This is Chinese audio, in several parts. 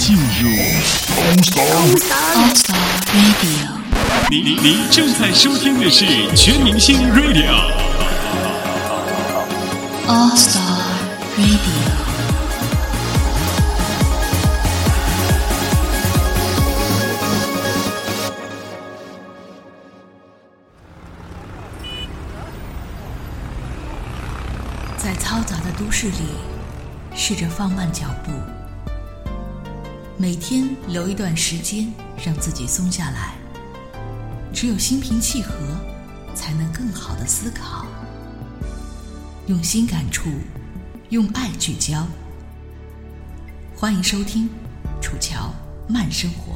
进入 All Star Radio，您您正在收听的是全明星 Radio。All Star Radio，在嘈杂的都市里，试着放慢脚步，每天留一段时间让自己松下来。只有心平气和，才能更好的思考。用心感触，用爱聚焦。欢迎收听《楚乔慢生活》。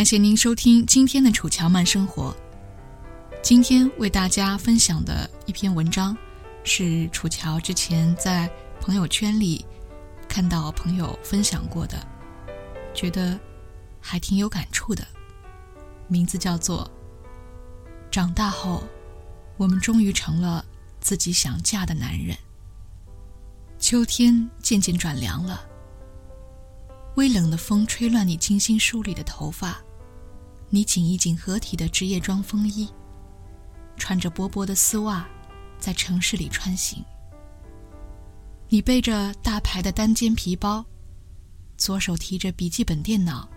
感谢您收听今天的《楚乔慢生活》。今天为大家分享的一篇文章，是楚乔之前在朋友圈里看到朋友分享过的，觉得还挺有感触的。名字叫做《长大后，我们终于成了自己想嫁的男人》。秋天渐渐转凉了。微冷的风吹乱你精心梳理的头发，你紧一紧合体的职业装风衣，穿着薄薄的丝袜，在城市里穿行。你背着大牌的单肩皮包，左手提着笔记本电脑，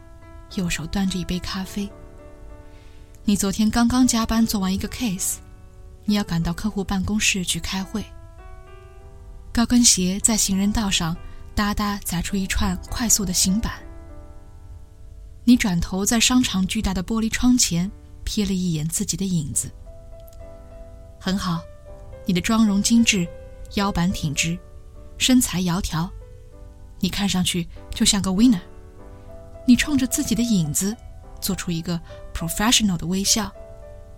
右手端着一杯咖啡。你昨天刚刚加班做完一个 case，你要赶到客户办公室去开会。高跟鞋在行人道上。哒哒砸出一串快速的行板。你转头在商场巨大的玻璃窗前瞥了一眼自己的影子。很好，你的妆容精致，腰板挺直，身材窈窕，你看上去就像个 winner。你冲着自己的影子做出一个 professional 的微笑，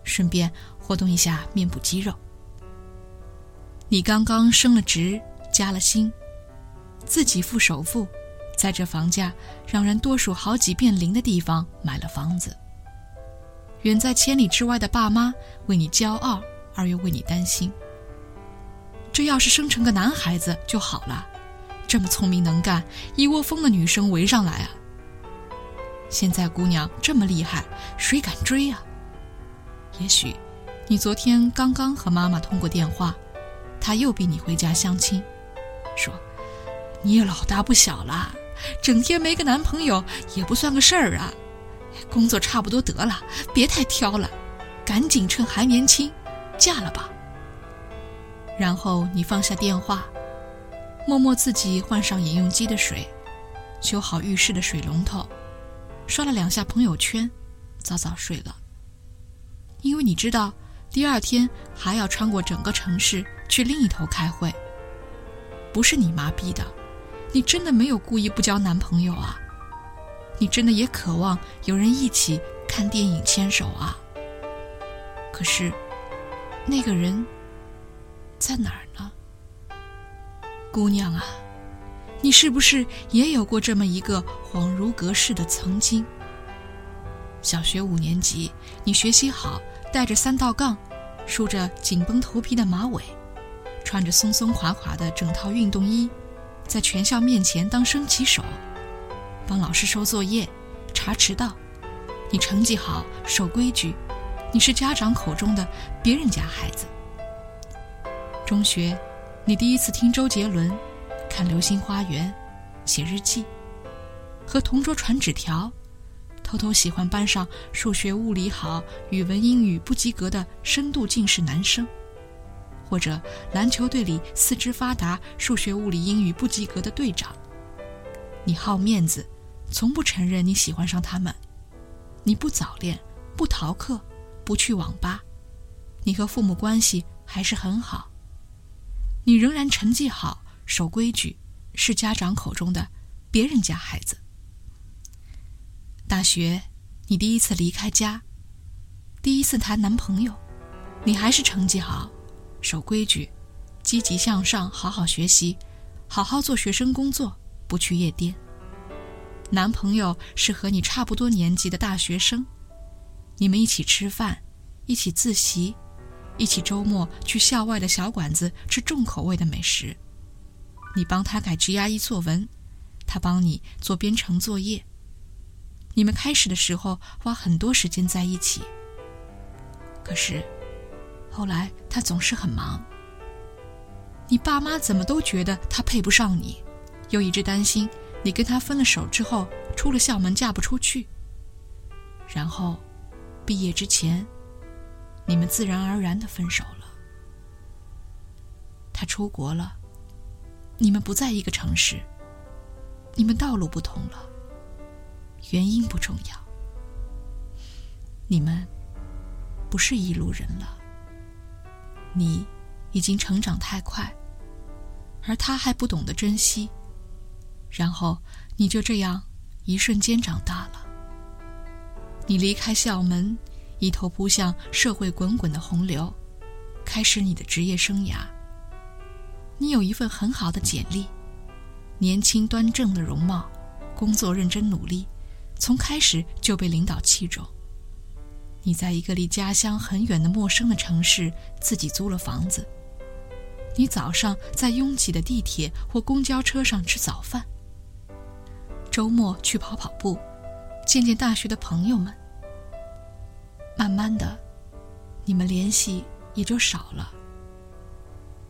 顺便活动一下面部肌肉。你刚刚升了职，加了薪。自己付首付，在这房价让人多数好几遍零的地方买了房子。远在千里之外的爸妈为你骄傲而又为你担心。这要是生成个男孩子就好了，这么聪明能干，一窝蜂的女生围上来啊！现在姑娘这么厉害，谁敢追啊？也许，你昨天刚刚和妈妈通过电话，她又逼你回家相亲，说。你也老大不小了，整天没个男朋友也不算个事儿啊！工作差不多得了，别太挑了，赶紧趁还年轻，嫁了吧。然后你放下电话，默默自己换上饮用机的水，修好浴室的水龙头，刷了两下朋友圈，早早睡了。因为你知道，第二天还要穿过整个城市去另一头开会。不是你妈逼的。你真的没有故意不交男朋友啊？你真的也渴望有人一起看电影、牵手啊？可是，那个人在哪儿呢？姑娘啊，你是不是也有过这么一个恍如隔世的曾经？小学五年级，你学习好，带着三道杠，梳着紧绷头皮的马尾，穿着松松垮垮的整套运动衣。在全校面前当升旗手，帮老师收作业、查迟到。你成绩好，守规矩，你是家长口中的别人家孩子。中学，你第一次听周杰伦，看《流星花园》，写日记，和同桌传纸条，偷偷喜欢班上数学、物理好、语文、英语不及格的深度近视男生。或者篮球队里四肢发达、数学、物理、英语不及格的队长，你好面子，从不承认你喜欢上他们。你不早恋，不逃课，不去网吧，你和父母关系还是很好。你仍然成绩好，守规矩，是家长口中的别人家孩子。大学，你第一次离开家，第一次谈男朋友，你还是成绩好，守规矩，积极向上，好好学习，好好做学生工作，不去夜店。男朋友是和你差不多年纪的大学生，你们一起吃饭，一起自习，一起周末去校外的小馆子吃重口味的美食。你帮他改 GRE 作文，他帮你做编程作业。你们开始的时候花很多时间在一起，可是后来他总是很忙。你爸妈怎么都觉得他配不上你，又一直担心。你跟他分了手之后，出了校门嫁不出去。然后，毕业之前，你们自然而然的分手了。他出国了，你们不在一个城市，你们道路不同了。原因不重要，你们不是一路人了。你已经成长太快，而他还不懂得珍惜。然后你就这样一瞬间长大了。你离开校门，一头扑向社会滚滚的洪流，开始你的职业生涯。你有一份很好的简历，年轻端正的容貌，工作认真努力，从开始就被领导器重。你在一个离家乡很远的陌生的城市自己租了房子。你早上在拥挤的地铁或公交车上吃早饭。周末去跑跑步，见见大学的朋友们。慢慢的，你们联系也就少了。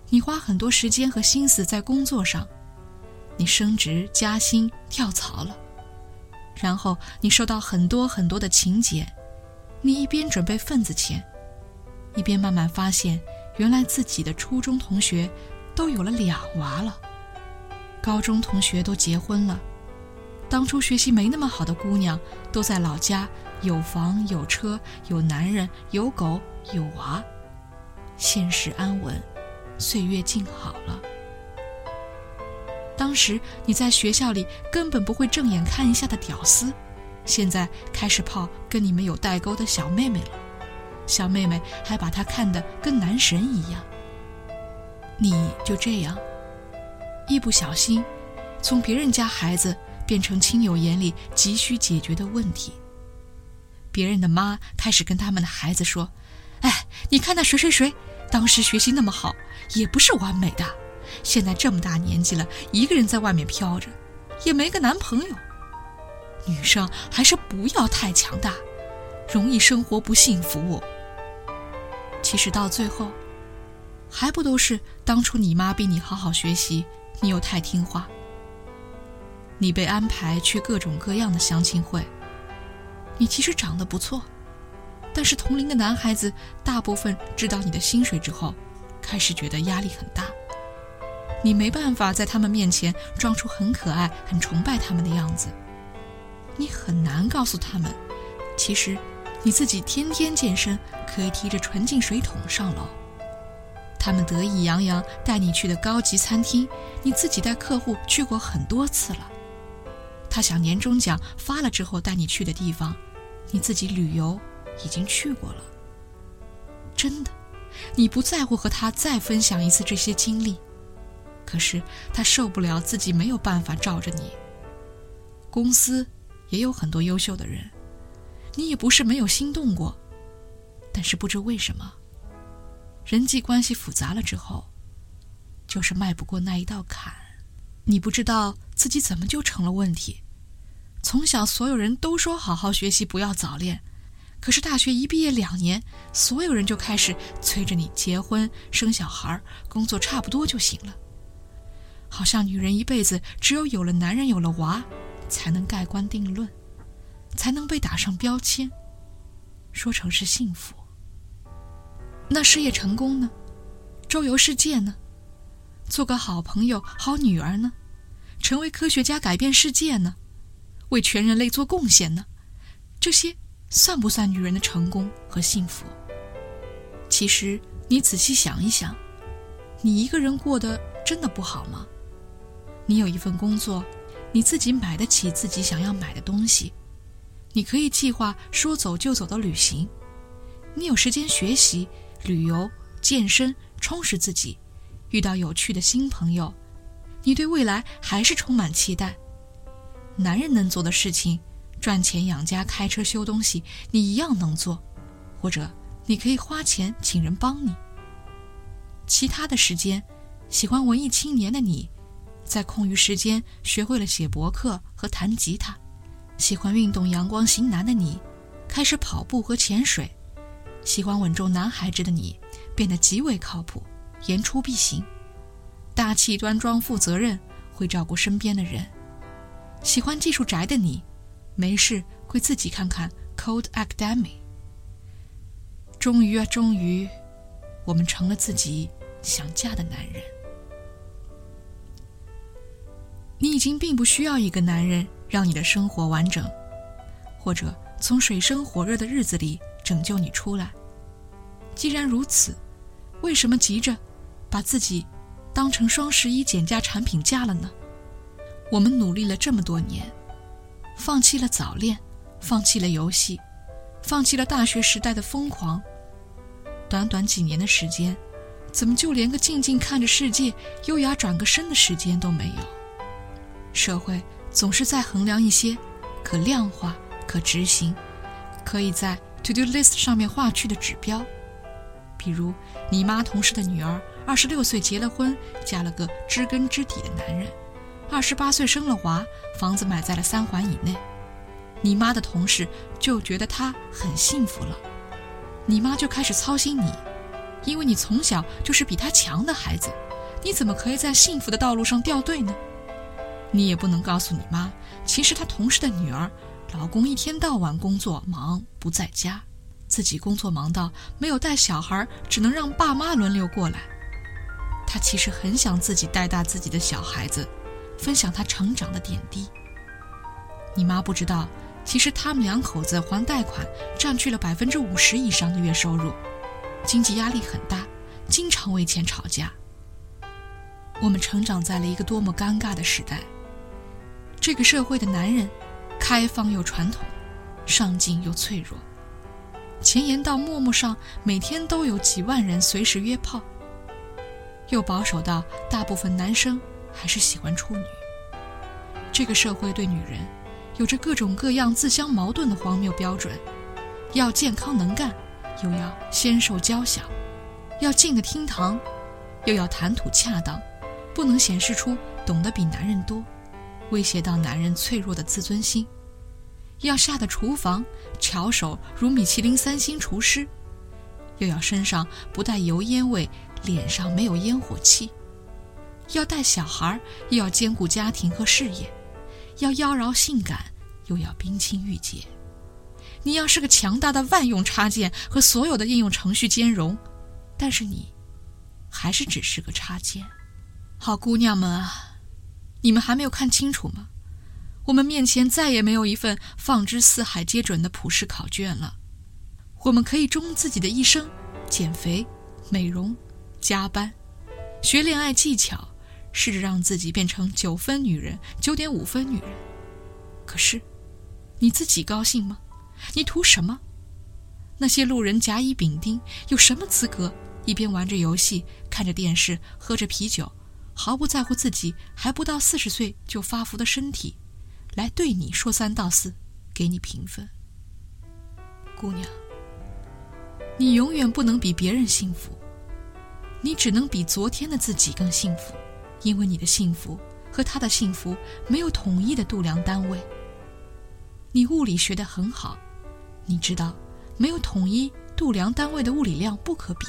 你花很多时间和心思在工作上，你升职加薪跳槽了，然后你收到很多很多的请柬，你一边准备份子钱，一边慢慢发现，原来自己的初中同学都有了俩娃了，高中同学都结婚了。当初学习没那么好的姑娘，都在老家有房有车有男人有狗有娃，现实安稳，岁月静好了。当时你在学校里根本不会正眼看一下的屌丝，现在开始泡跟你们有代沟的小妹妹了，小妹妹还把他看得跟男神一样。你就这样，一不小心，从别人家孩子。变成亲友眼里急需解决的问题。别人的妈开始跟他们的孩子说：“哎，你看那谁谁谁，当时学习那么好，也不是完美的。现在这么大年纪了，一个人在外面飘着，也没个男朋友。女生还是不要太强大，容易生活不幸福。其实到最后，还不都是当初你妈逼你好好学习，你又太听话。”你被安排去各种各样的相亲会。你其实长得不错，但是同龄的男孩子大部分知道你的薪水之后，开始觉得压力很大。你没办法在他们面前装出很可爱、很崇拜他们的样子。你很难告诉他们，其实你自己天天健身，可以提着纯净水桶上楼。他们得意洋洋带你去的高级餐厅，你自己带客户去过很多次了。他想年终奖发了之后带你去的地方，你自己旅游已经去过了。真的，你不在乎和他再分享一次这些经历，可是他受不了自己没有办法罩着你。公司也有很多优秀的人，你也不是没有心动过，但是不知为什么，人际关系复杂了之后，就是迈不过那一道坎。你不知道自己怎么就成了问题。从小，所有人都说好好学习，不要早恋。可是大学一毕业两年，所有人就开始催着你结婚、生小孩、工作差不多就行了。好像女人一辈子只有有了男人、有了娃，才能盖棺定论，才能被打上标签，说成是幸福。那事业成功呢？周游世界呢？做个好朋友、好女儿呢？成为科学家、改变世界呢？为全人类做贡献呢？这些算不算女人的成功和幸福？其实你仔细想一想，你一个人过得真的不好吗？你有一份工作，你自己买得起自己想要买的东西，你可以计划说走就走的旅行，你有时间学习、旅游、健身，充实自己，遇到有趣的新朋友，你对未来还是充满期待。男人能做的事情，赚钱养家、开车修东西，你一样能做，或者你可以花钱请人帮你。其他的时间，喜欢文艺青年的你。在空余时间学会了写博客和弹吉他，喜欢运动阳光型男的你，开始跑步和潜水；喜欢稳重男孩子的你，变得极为靠谱，言出必行，大气端庄负责任，会照顾身边的人；喜欢技术宅的你，没事会自己看看 Code Academy。终于啊，终于，我们成了自己想嫁的男人。你已经并不需要一个男人让你的生活完整，或者从水深火热的日子里拯救你出来。既然如此，为什么急着把自己当成双十一减价产品嫁了呢？我们努力了这么多年，放弃了早恋，放弃了游戏，放弃了大学时代的疯狂，短短几年的时间，怎么就连个静静看着世界、优雅转个身的时间都没有？社会总是在衡量一些可量化、可执行、可以在 to do list 上面划去的指标，比如你妈同事的女儿二十六岁结了婚，嫁了个知根知底的男人，二十八岁生了娃，房子买在了三环以内，你妈的同事就觉得她很幸福了，你妈就开始操心你，因为你从小就是比她强的孩子，你怎么可以在幸福的道路上掉队呢？你也不能告诉你妈，其实她同事的女儿，老公一天到晚工作忙不在家，自己工作忙到没有带小孩，只能让爸妈轮流过来。她其实很想自己带大自己的小孩子，分享他成长的点滴。你妈不知道，其实他们两口子还贷款占据了百分之五十以上的月收入，经济压力很大，经常为钱吵架。我们成长在了一个多么尴尬的时代。这个社会的男人，开放又传统，上进又脆弱。前言到陌陌上每天都有几万人随时约炮。又保守到大部分男生还是喜欢处女。这个社会对女人，有着各种各样自相矛盾的荒谬标准：要健康能干，又要纤瘦娇小；要进得厅堂，又要谈吐恰当，不能显示出懂得比男人多。威胁到男人脆弱的自尊心，要下的厨房巧手如米其林三星厨师，又要身上不带油烟味，脸上没有烟火气，要带小孩又要兼顾家庭和事业，要妖娆性感，又要冰清玉洁。你要是个强大的万用插件和所有的应用程序兼容，但是你还是只是个插件。好姑娘们啊！你们还没有看清楚吗？我们面前再也没有一份放之四海皆准的普世考卷了。我们可以终自己的一生，减肥、美容、加班、学恋爱技巧，试着让自己变成九分女人、九点五分女人。可是，你自己高兴吗？你图什么？那些路人甲乙丙丁有什么资格一边玩着游戏、看着电视、喝着啤酒？毫不在乎自己还不到四十岁就发福的身体，来对你说三道四，给你评分。姑娘，你永远不能比别人幸福，你只能比昨天的自己更幸福，因为你的幸福和他的幸福没有统一的度量单位。你物理学得很好，你知道没有统一度量单位的物理量不可比，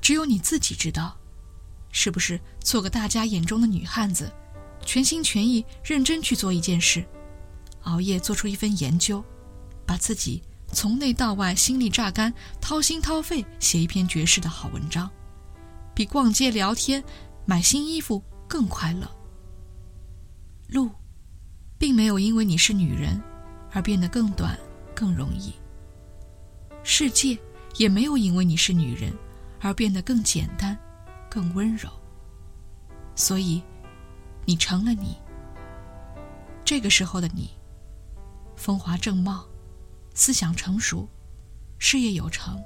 只有你自己知道。是不是做个大家眼中的女汉子，全心全意、认真去做一件事，熬夜做出一份研究，把自己从内到外心力榨干，掏心掏肺写一篇绝世的好文章，比逛街聊天、买新衣服更快乐。路，并没有因为你是女人而变得更短、更容易。世界也没有因为你是女人而变得更简单、更温柔。所以，你成了你。这个时候的你，风华正茂，思想成熟，事业有成。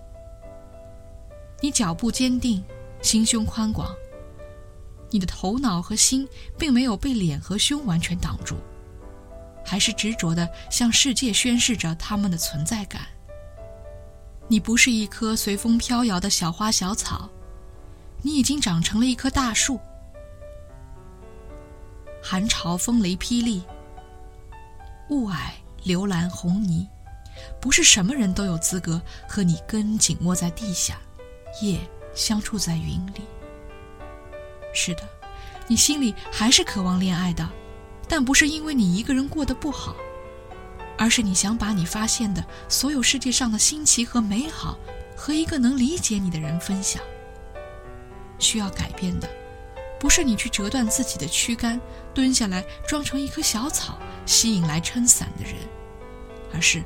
你脚步坚定，心胸宽广。你的头脑和心并没有被脸和胸完全挡住，还是执着的向世界宣示着他们的存在感。你不是一棵随风飘摇的小花小草，你已经长成了一棵大树。寒潮风雷霹雳，雾霭流岚红泥，不是什么人都有资格和你根紧握在地下，叶相触在云里。是的，你心里还是渴望恋爱的，但不是因为你一个人过得不好，而是你想把你发现的所有世界上的新奇和美好，和一个能理解你的人分享。需要改变的，不是你去折断自己的躯干，蹲下来装成一棵小草，吸引来撑伞的人，而是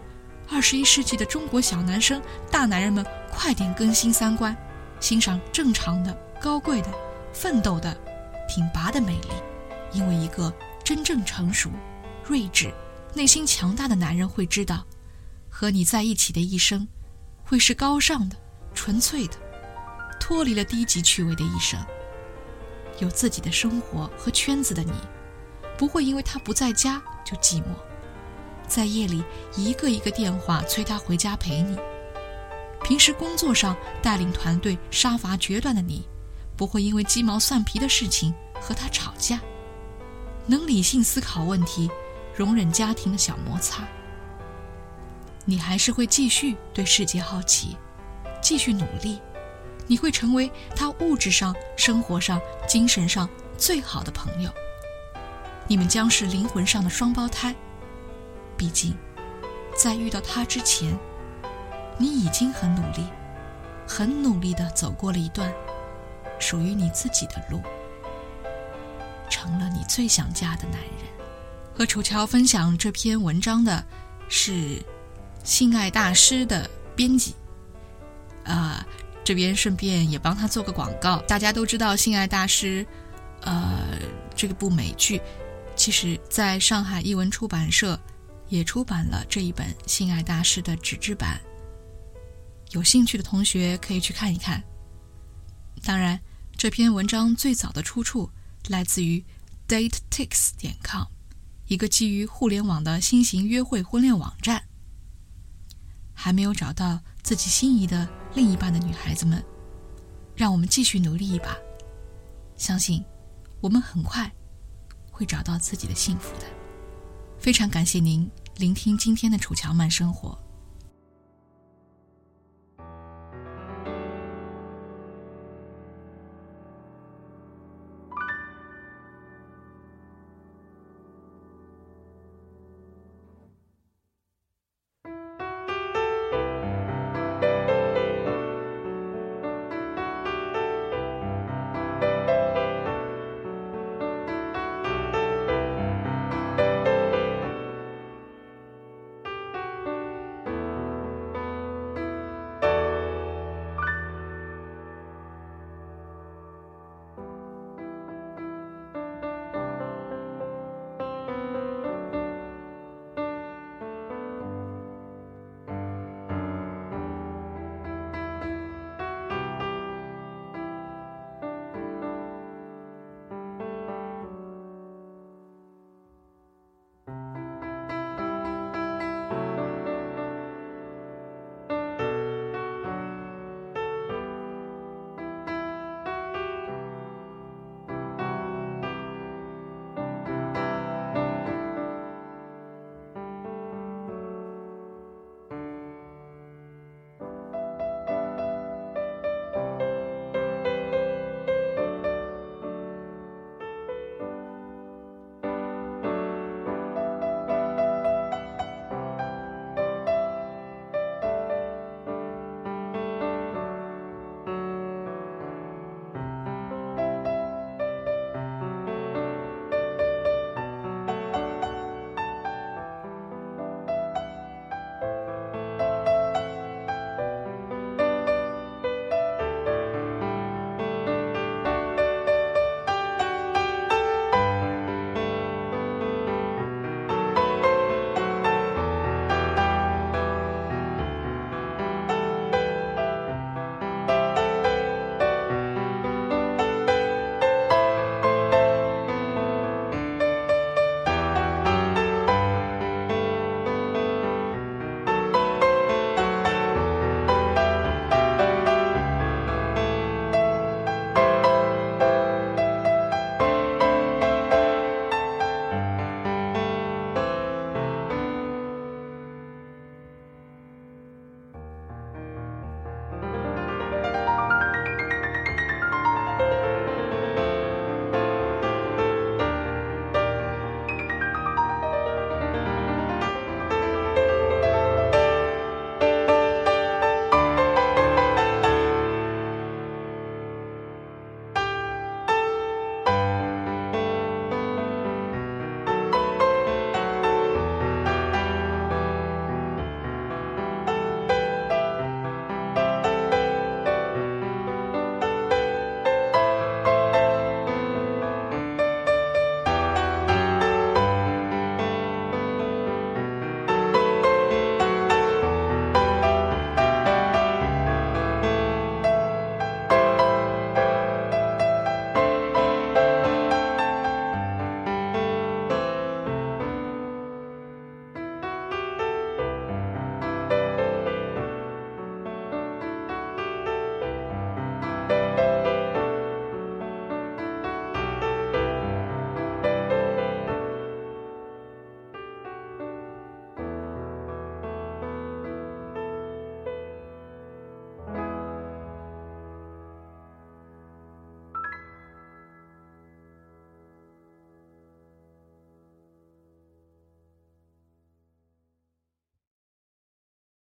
二十一世纪的中国小男生、大男人们，快点更新三观，欣赏正常的、高贵的。奋斗的、挺拔的美丽，因为一个真正成熟、睿智、内心强大的男人会知道，和你在一起的一生，会是高尚的、纯粹的，脱离了低级趣味的一生。有自己的生活和圈子的你，不会因为他不在家就寂寞，在夜里一个一个电话催他回家陪你。平时工作上带领团队杀伐决断的你。不会因为鸡毛蒜皮的事情和他吵架，能理性思考问题，容忍家庭的小摩擦。你还是会继续对世界好奇，继续努力，你会成为他物质上、生活上、精神上最好的朋友。你们将是灵魂上的双胞胎。毕竟，在遇到他之前，你已经很努力，很努力地走过了一段。属于你自己的路，成了你最想嫁的男人。和楚乔分享这篇文章的是性爱大师的编辑，啊，这边顺便也帮他做个广告。大家都知道性爱大师，呃，这个部美剧，其实在上海译文出版社也出版了这一本性爱大师的纸质版，有兴趣的同学可以去看一看。当然，这篇文章最早的出处来自于 datetix 点 com，一个基于互联网的新型约会婚恋网站。还没有找到自己心仪的另一半的女孩子们，让我们继续努力一把，相信我们很快会找到自己的幸福的。非常感谢您聆听今天的楚乔慢生活。